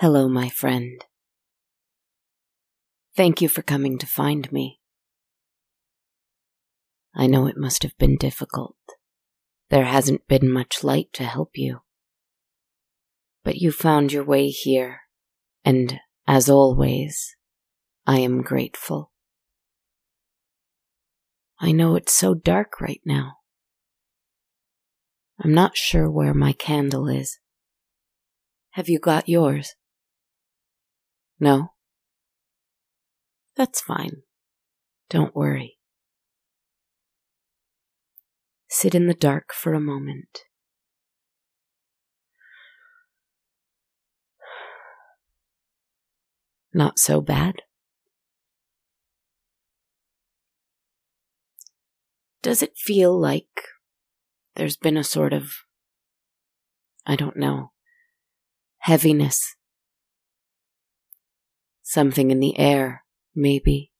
Hello, my friend. Thank you for coming to find me. I know it must have been difficult. There hasn't been much light to help you. But you found your way here, and as always, I am grateful. I know it's so dark right now. I'm not sure where my candle is. Have you got yours? No? That's fine. Don't worry. Sit in the dark for a moment. Not so bad. Does it feel like there's been a sort of, I don't know, heaviness? Something in the air, maybe.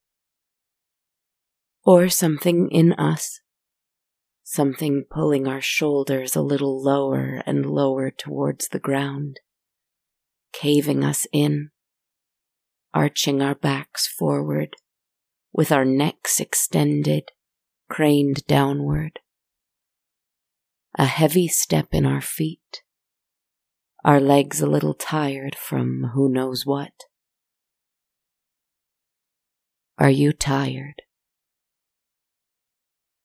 Or something in us. Something pulling our shoulders a little lower and lower towards the ground, caving us in, arching our backs forward, with our necks extended, craned downward. A heavy step in our feet, our legs a little tired from who knows what. Are you tired?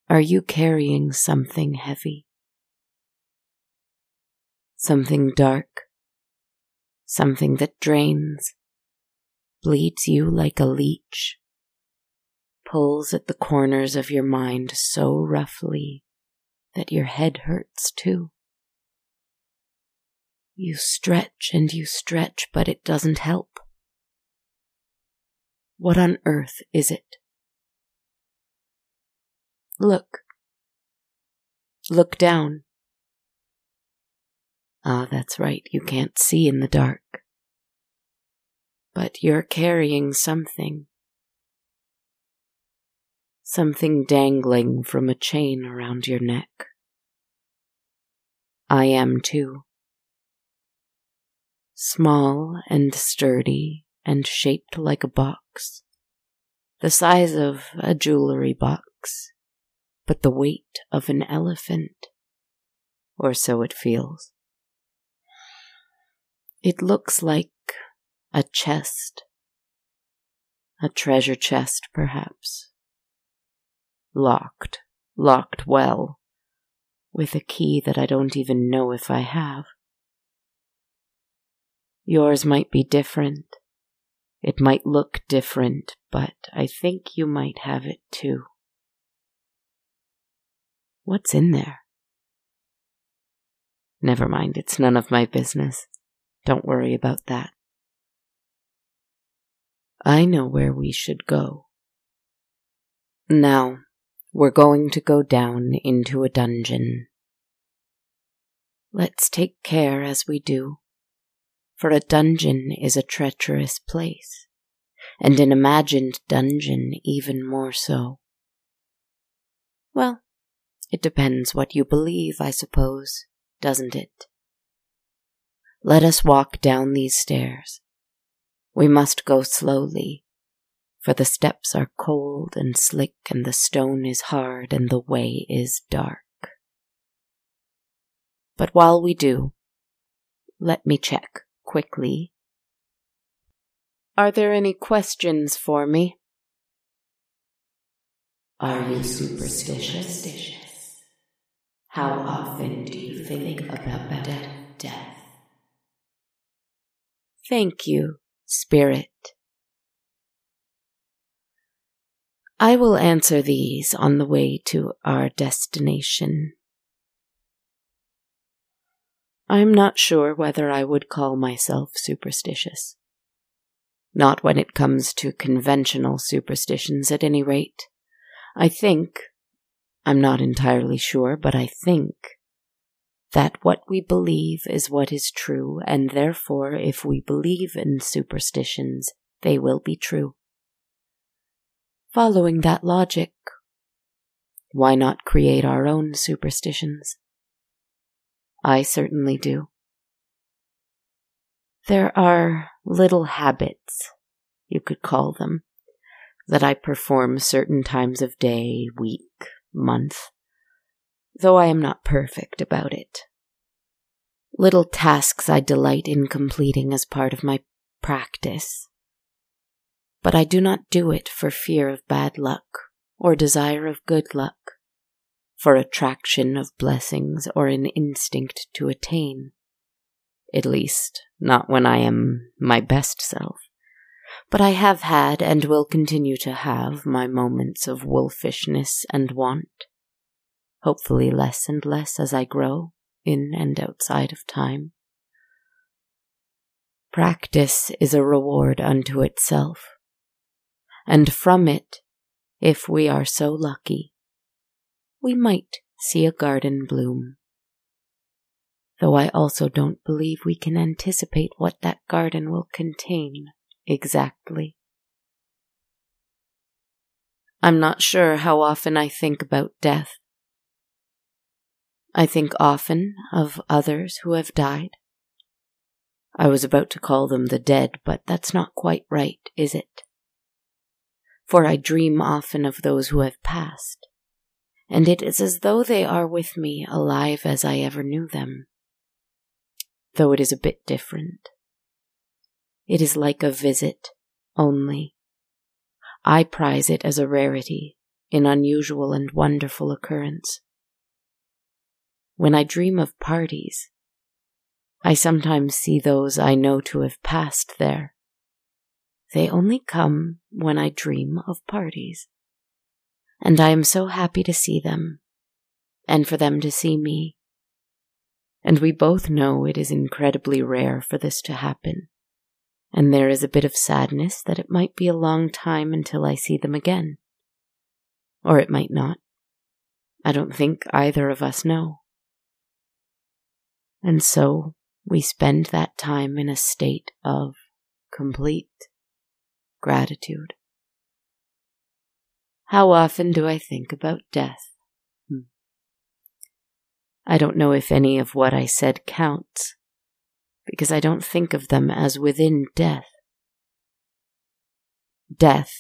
Are you carrying something heavy? Something dark? Something that drains, bleeds you like a leech, pulls at the corners of your mind so roughly that your head hurts too. You stretch and you stretch, but it doesn't help. What on earth is it? Look. Look down. Ah, that's right, you can't see in the dark. But you're carrying something. Something dangling from a chain around your neck. I am too. Small and sturdy and shaped like a box. The size of a jewelry box, but the weight of an elephant. Or so it feels. It looks like a chest. A treasure chest, perhaps. Locked, locked well, with a key that I don't even know if I have. Yours might be different. It might look different, but I think you might have it too. What's in there? Never mind, it's none of my business. Don't worry about that. I know where we should go. Now, we're going to go down into a dungeon. Let's take care as we do, for a dungeon is a treacherous place, and an imagined dungeon even more so. Well, it depends what you believe, I suppose, doesn't it? Let us walk down these stairs. We must go slowly, for the steps are cold and slick, and the stone is hard, and the way is dark. But while we do, let me check quickly. Are there any questions for me? Are you superstitious? How often do you think about death? Thank you, Spirit. I will answer these on the way to our destination. I'm not sure whether I would call myself superstitious. Not when it comes to conventional superstitions, at any rate. I think, I'm not entirely sure, but I think that what we believe is what is true, and therefore, if we believe in superstitions, they will be true. Following that logic, why not create our own superstitions? I certainly do. There are little habits, you could call them, that I perform certain times of day, week, month, though I am not perfect about it. Little tasks I delight in completing as part of my practice. But I do not do it for fear of bad luck or desire of good luck, for attraction of blessings or an instinct to attain. At least, not when I am my best self. But I have had and will continue to have my moments of wolfishness and want hopefully less and less as I grow in and outside of time. Practice is a reward unto itself, and from it, if we are so lucky, we might see a garden bloom. Though I also don't believe we can anticipate what that garden will contain exactly. I'm not sure how often I think about death I think often of others who have died. I was about to call them the dead, but that's not quite right, is it? For I dream often of those who have passed, and it is as though they are with me, alive as I ever knew them. Though it is a bit different. It is like a visit, only. I prize it as a rarity, an unusual and wonderful occurrence when I dream of parties, I sometimes see those I know to have passed there. They only come when I dream of parties. And I am so happy to see them, and for them to see me. And we both know it is incredibly rare for this to happen, and there is a bit of sadness that it might be a long time until I see them again. Or it might not. I don't think either of us know. And so we spend that time in a state of complete gratitude. How often do I think about death? Hmm. I don't know if any of what I said counts, because I don't think of them as within death. Death,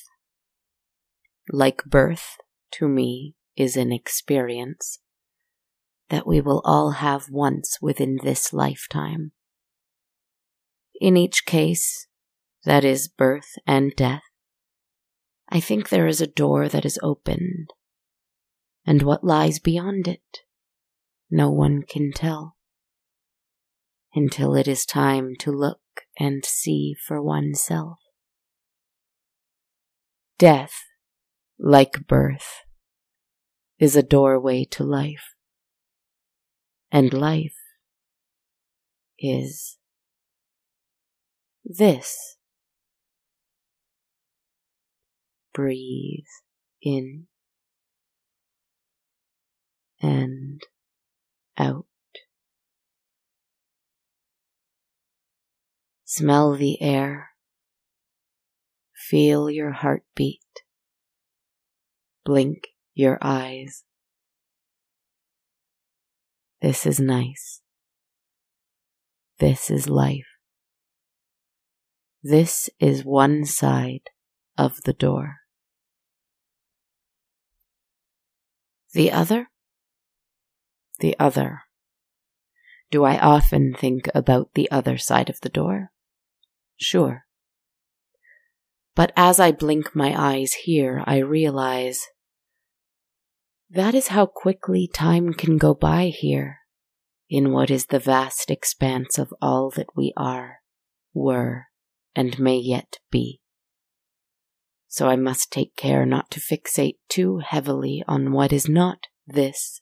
like birth, to me, is an experience that we will all have once within this lifetime. In each case, that is birth and death, I think there is a door that is opened, and what lies beyond it, no one can tell. Until it is time to look and see for oneself. Death, like birth, is a doorway to life and life is this. Breathe in and out. Smell the air. Feel your heartbeat. Blink your eyes. This is nice. This is life. This is one side of the door. The other? The other. Do I often think about the other side of the door? Sure. But as I blink my eyes here, I realize that is how quickly time can go by here, in what is the vast expanse of all that we are, were, and may yet be. So I must take care not to fixate too heavily on what is not this.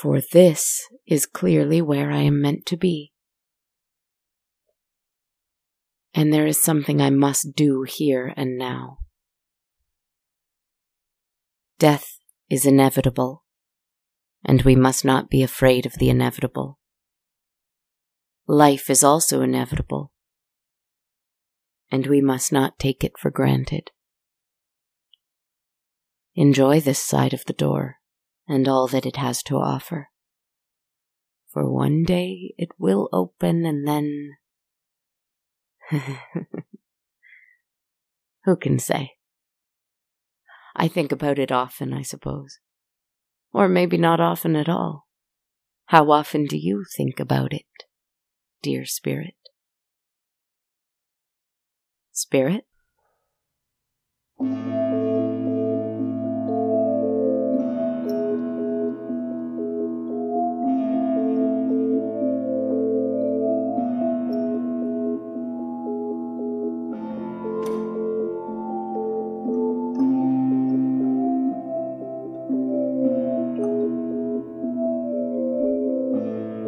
For this is clearly where I am meant to be. And there is something I must do here and now. Death is inevitable, and we must not be afraid of the inevitable. Life is also inevitable, and we must not take it for granted. Enjoy this side of the door and all that it has to offer. For one day it will open and then. Who can say? I think about it often, I suppose. Or maybe not often at all. How often do you think about it, dear spirit? Spirit?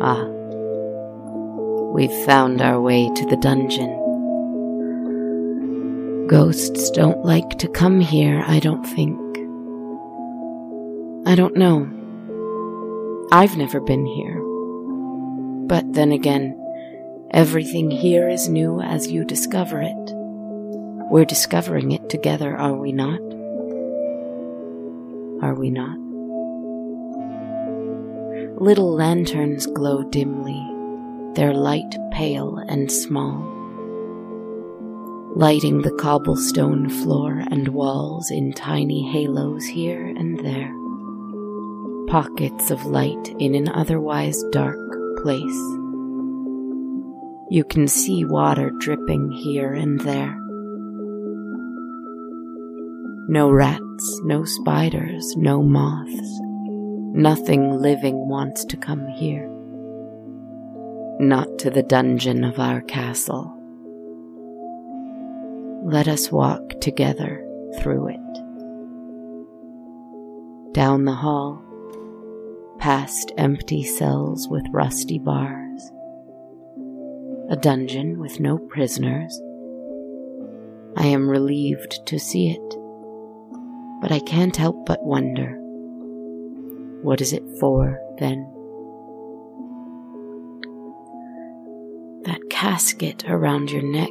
Ah, we've found our way to the dungeon. Ghosts don't like to come here, I don't think. I don't know. I've never been here. But then again, everything here is new as you discover it. We're discovering it together, are we not? Are we not? Little lanterns glow dimly, their light pale and small, lighting the cobblestone floor and walls in tiny halos here and there. Pockets of light in an otherwise dark place. You can see water dripping here and there. No rats, no spiders, no moths. Nothing living wants to come here. Not to the dungeon of our castle. Let us walk together through it. Down the hall, past empty cells with rusty bars, a dungeon with no prisoners. I am relieved to see it, but I can't help but wonder what is it for, then? That casket around your neck.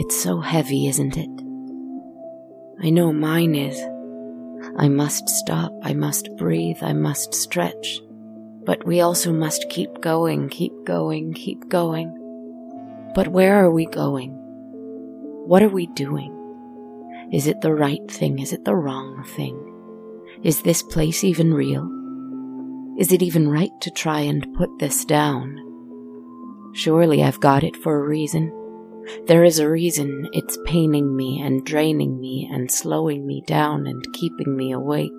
It's so heavy, isn't it? I know mine is. I must stop, I must breathe, I must stretch. But we also must keep going, keep going, keep going. But where are we going? What are we doing? Is it the right thing? Is it the wrong thing? Is this place even real? Is it even right to try and put this down? Surely I've got it for a reason. There is a reason it's paining me and draining me and slowing me down and keeping me awake.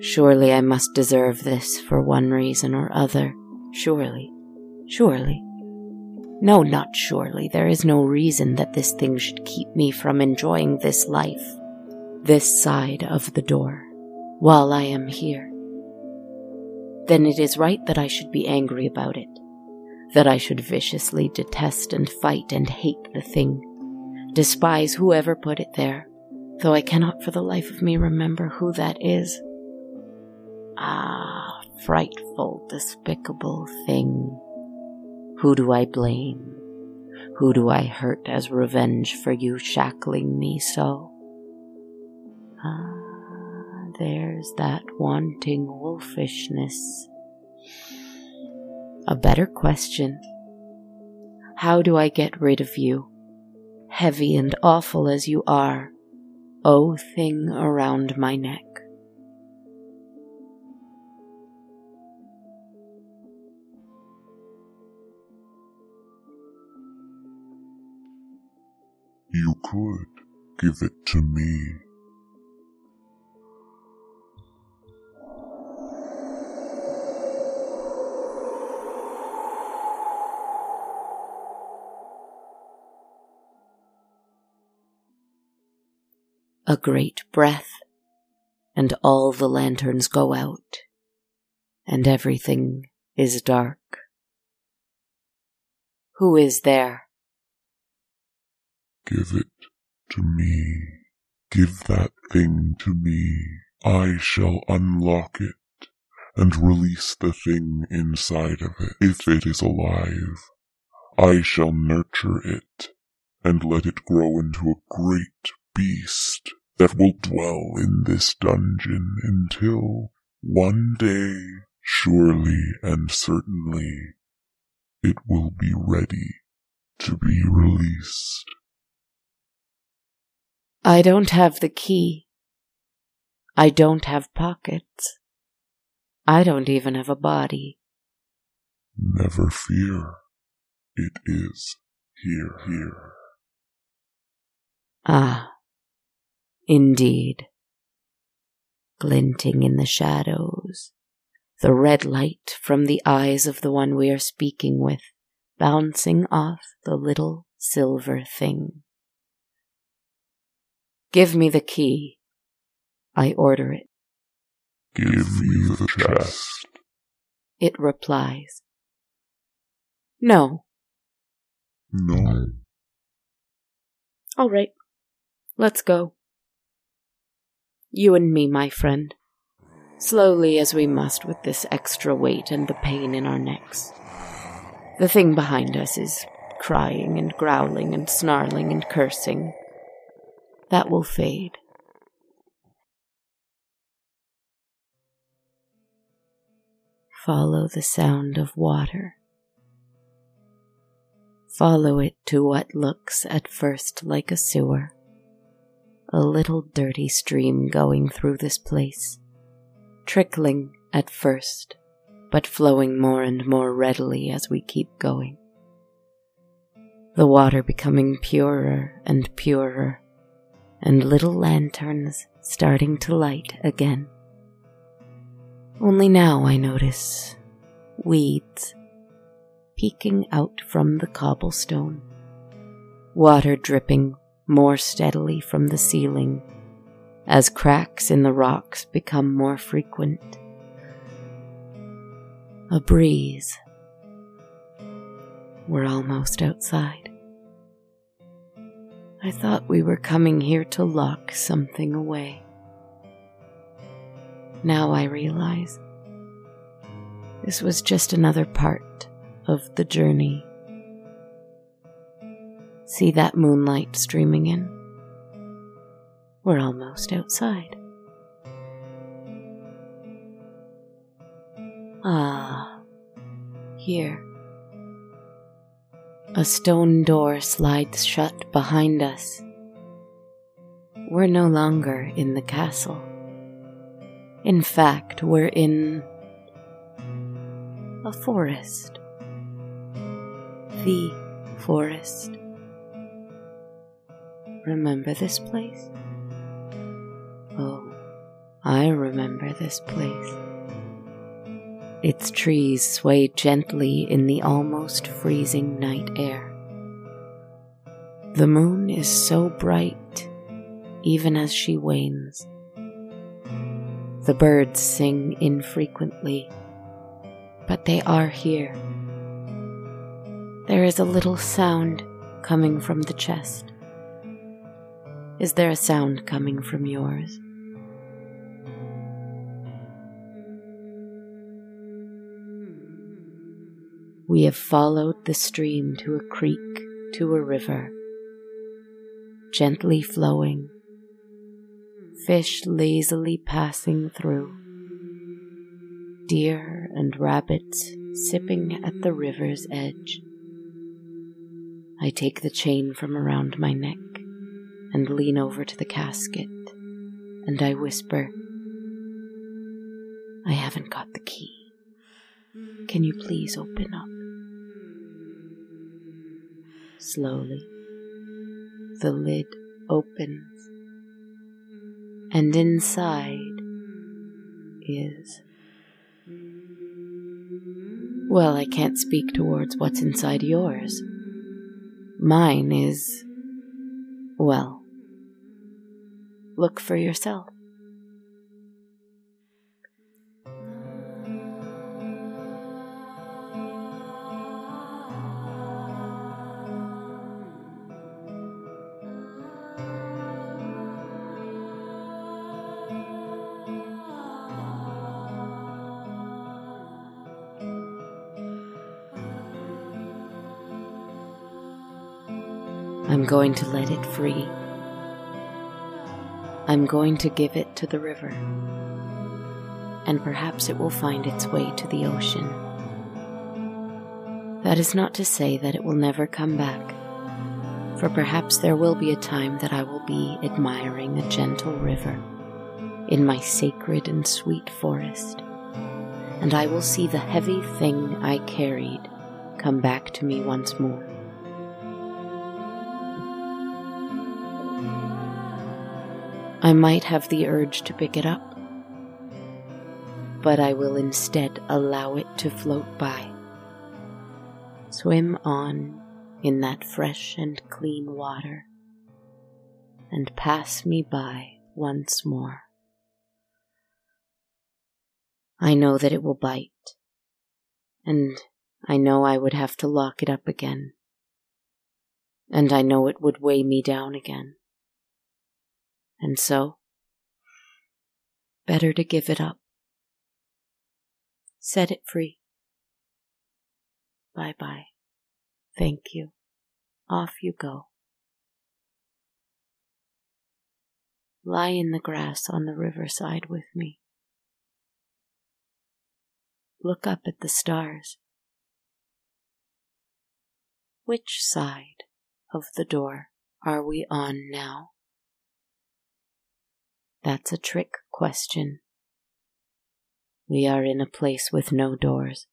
Surely I must deserve this for one reason or other. Surely. Surely. No, not surely. There is no reason that this thing should keep me from enjoying this life this side of the door while I am here, then it is right that I should be angry about it, that I should viciously detest and fight and hate the thing, despise whoever put it there, though I cannot for the life of me remember who that is. Ah, frightful, despicable thing. Who do I blame? Who do I hurt as revenge for you shackling me so? Ah, there's that wanting wolfishness. A better question How do I get rid of you, heavy and awful as you are, O thing around my neck? You could give it to me. A great breath, and all the lanterns go out, and everything is dark. Who is there? Give it to me. Give that thing to me. I shall unlock it. and release the thing inside of it. If it is alive, I shall nurture it and let it grow into a great beast that will dwell in this dungeon until one day, surely and certainly, it will be ready to be released. I don't have the key. I don't have pockets. I don't even have a body. Never fear. It is here, here. Ah, indeed. Glinting in the shadows, the red light from the eyes of the one we are speaking with bouncing off the little silver thing. Give me the key. I order it. Give me the chest. It replies. No. No. All right. Let's go. You and me, my friend. Slowly as we must with this extra weight and the pain in our necks. The thing behind us is crying and growling and snarling and cursing. That will fade. Follow the sound of water. Follow it to what looks at first like a sewer. A little dirty stream going through this place, trickling at first but flowing more and more readily as we keep going. The water becoming purer and purer, and little lanterns starting to light again. Only now I notice weeds peeking out from the cobblestone, water dripping more steadily from the ceiling as cracks in the rocks become more frequent a breeze. We're almost outside. I thought we were coming here to lock something away. Now I realize this was just another part of the journey. See that moonlight streaming in? We're almost outside. Ah, here. A stone door slides shut behind us. We're no longer in the castle. In fact, we're in a forest. The forest. Remember this place? Oh, I remember this place. Its trees sway gently in the almost freezing night air. The moon is so bright, even as she wanes. The birds sing infrequently, but they are here. There is a little sound coming from the chest. Is there a sound coming from yours? We have followed the stream to a creek, to a river, gently flowing, fish lazily passing through, deer and rabbits sipping at the river's edge. I take the chain from around my neck and lean over to the casket, and I whisper, I haven't got the key. Can you please open up? Slowly, the lid opens, and inside is. Well, I can't speak towards what's inside yours. Mine is. Well, Look for yourself. I'm going to let it free. I'm going to give it to the river, and perhaps it will find its way to the ocean. That is not to say that it will never come back, for perhaps there will be a time that I will be admiring a gentle river in my sacred and sweet forest, and I will see the heavy thing I carried come back to me once more. I might have the urge to pick it up, but I will instead allow it to float by. Swim on in that fresh and clean water and pass me by once more. I know that it will bite, and I know I would have to lock it up again, and I know it would weigh me down again. And so, better to give it up. Set it free. Bye bye. Thank you. Off you go. Lie in the grass on the riverside with me. Look up at the stars. Which side of the door are we on now? That's a trick question. We are in a place with no doors.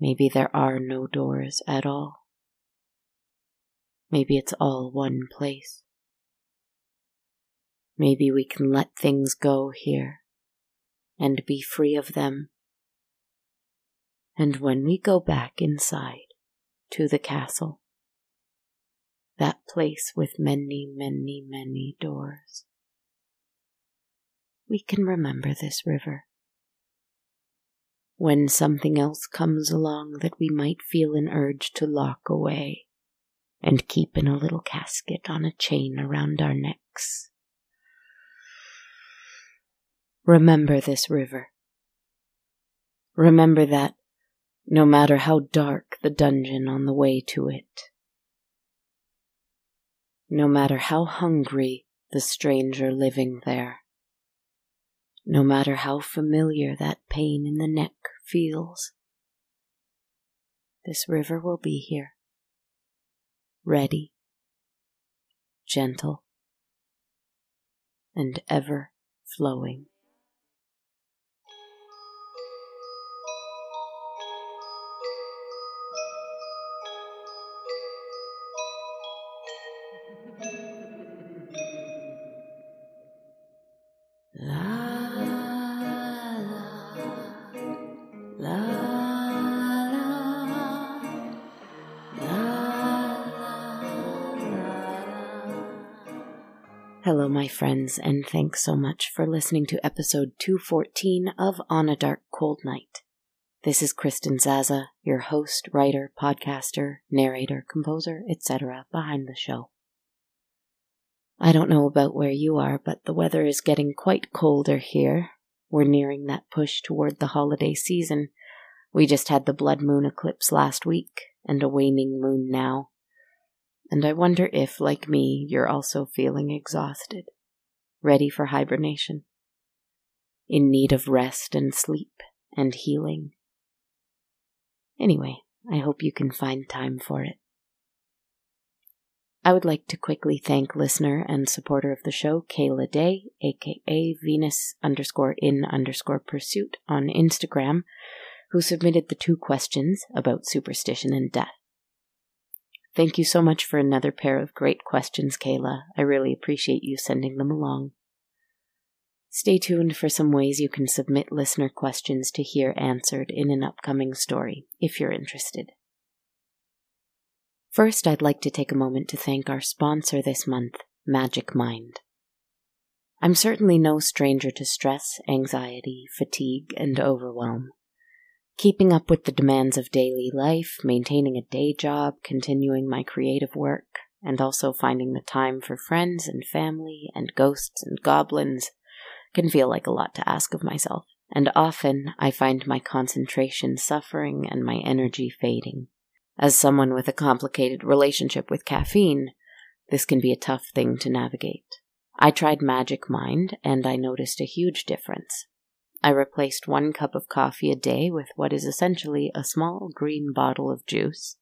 Maybe there are no doors at all. Maybe it's all one place. Maybe we can let things go here and be free of them. And when we go back inside to the castle, that place with many, many, many doors, we can remember this river. When something else comes along that we might feel an urge to lock away and keep in a little casket on a chain around our necks. Remember this river. Remember that no matter how dark the dungeon on the way to it, no matter how hungry the stranger living there, no matter how familiar that pain in the neck feels. This river will be here, ready, gentle, and ever flowing. Friends, and thanks so much for listening to episode 214 of On a Dark Cold Night. This is Kristen Zaza, your host, writer, podcaster, narrator, composer, etc., behind the show. I don't know about where you are, but the weather is getting quite colder here. We're nearing that push toward the holiday season. We just had the blood moon eclipse last week, and a waning moon now and I wonder if, like me, you're also feeling exhausted, ready for hibernation, in need of rest and sleep and healing. Anyway, I hope you can find time for it. I would like to quickly thank listener and supporter of the show, Kayla Day, aka Venus underscore in underscore pursuit on Instagram, who submitted the two questions about superstition and death. Thank you so much for another pair of great questions, Kayla. I really appreciate you sending them along. Stay tuned for some ways you can submit listener questions to hear answered in an upcoming story, if you're interested. First, I'd like to take a moment to thank our sponsor this month, Magic Mind. I'm certainly no stranger to stress, anxiety, fatigue, and overwhelm. Keeping up with the demands of daily life, maintaining a day job, continuing my creative work, and also finding the time for friends and family and ghosts and goblins can feel like a lot to ask of myself. And often I find my concentration suffering and my energy fading. As someone with a complicated relationship with caffeine, this can be a tough thing to navigate. I tried Magic Mind and I noticed a huge difference. I replaced one cup of coffee a day with what is essentially a small green bottle of juice.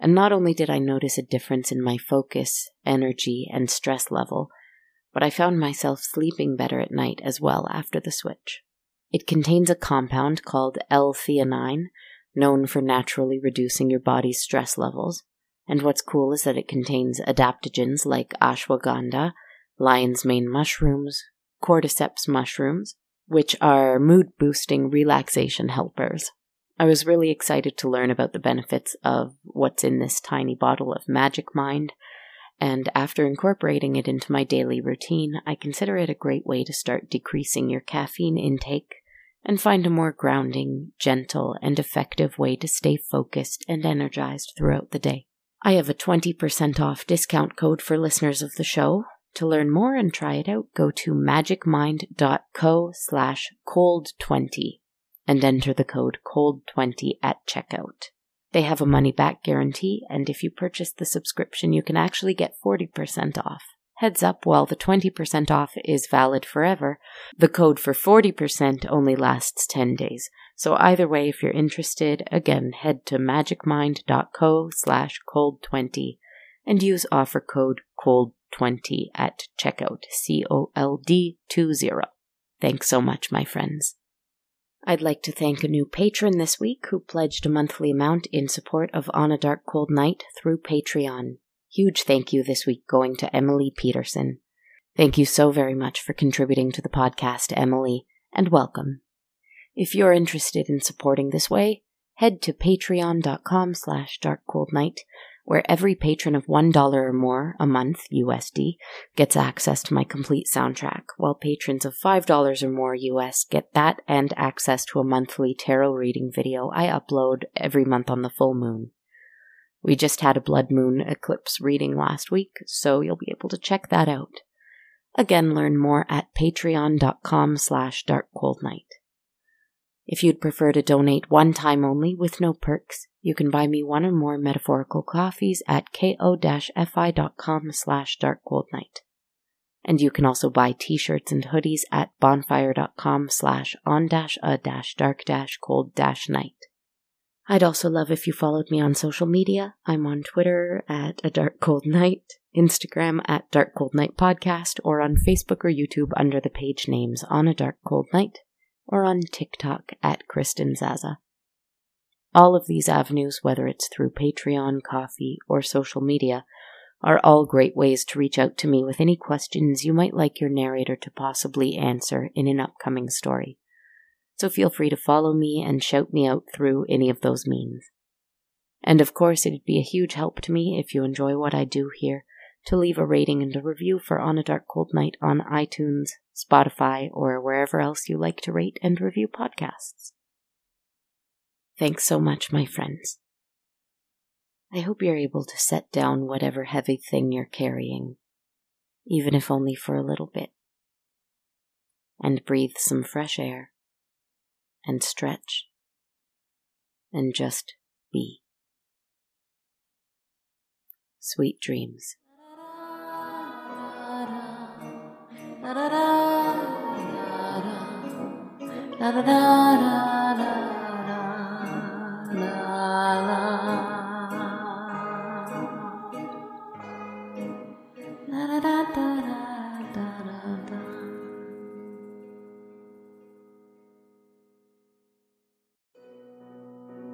And not only did I notice a difference in my focus, energy, and stress level, but I found myself sleeping better at night as well after the switch. It contains a compound called L-theanine, known for naturally reducing your body's stress levels. And what's cool is that it contains adaptogens like ashwagandha, lion's mane mushrooms, cordyceps mushrooms, which are mood boosting relaxation helpers. I was really excited to learn about the benefits of what's in this tiny bottle of Magic Mind, and after incorporating it into my daily routine, I consider it a great way to start decreasing your caffeine intake and find a more grounding, gentle, and effective way to stay focused and energized throughout the day. I have a 20% off discount code for listeners of the show. To learn more and try it out, go to magicmind.co slash cold20 and enter the code cold20 at checkout. They have a money back guarantee, and if you purchase the subscription, you can actually get 40% off. Heads up, while the 20% off is valid forever, the code for 40% only lasts 10 days. So either way, if you're interested, again, head to magicmind.co slash cold20 and use offer code cold20 at checkout, C-O-L-D 20. Thanks so much, my friends. I'd like to thank a new patron this week who pledged a monthly amount in support of On a Dark Cold Night through Patreon. Huge thank you this week going to Emily Peterson. Thank you so very much for contributing to the podcast, Emily, and welcome. If you're interested in supporting this way, head to patreon.com slash darkcoldnight, where every patron of $1 or more a month USD gets access to my complete soundtrack, while patrons of $5 or more US get that and access to a monthly tarot reading video I upload every month on the full moon. We just had a blood moon eclipse reading last week, so you'll be able to check that out. Again, learn more at patreon.com slash darkcoldnight. If you'd prefer to donate one time only with no perks, you can buy me one or more metaphorical coffees at ko-fi.com slash darkcoldnight. And you can also buy t-shirts and hoodies at bonfire.com slash on-a-dark-cold-night. I'd also love if you followed me on social media. I'm on Twitter at a dark cold night, Instagram at dark cold night podcast, or on Facebook or YouTube under the page names on a dark cold night, or on TikTok at Kristen Zaza. All of these avenues, whether it's through Patreon, Ko-fi, or social media, are all great ways to reach out to me with any questions you might like your narrator to possibly answer in an upcoming story so feel free to follow me and shout me out through any of those means. And of course, it'd be a huge help to me if you enjoy what I do here to leave a rating and a review for On a Dark Cold Night on iTunes, Spotify, or wherever else you like to rate and review podcasts. Thanks so much, my friends. I hope you're able to set down whatever heavy thing you're carrying, even if only for a little bit, and breathe some fresh air and stretch and just be. Sweet dreams.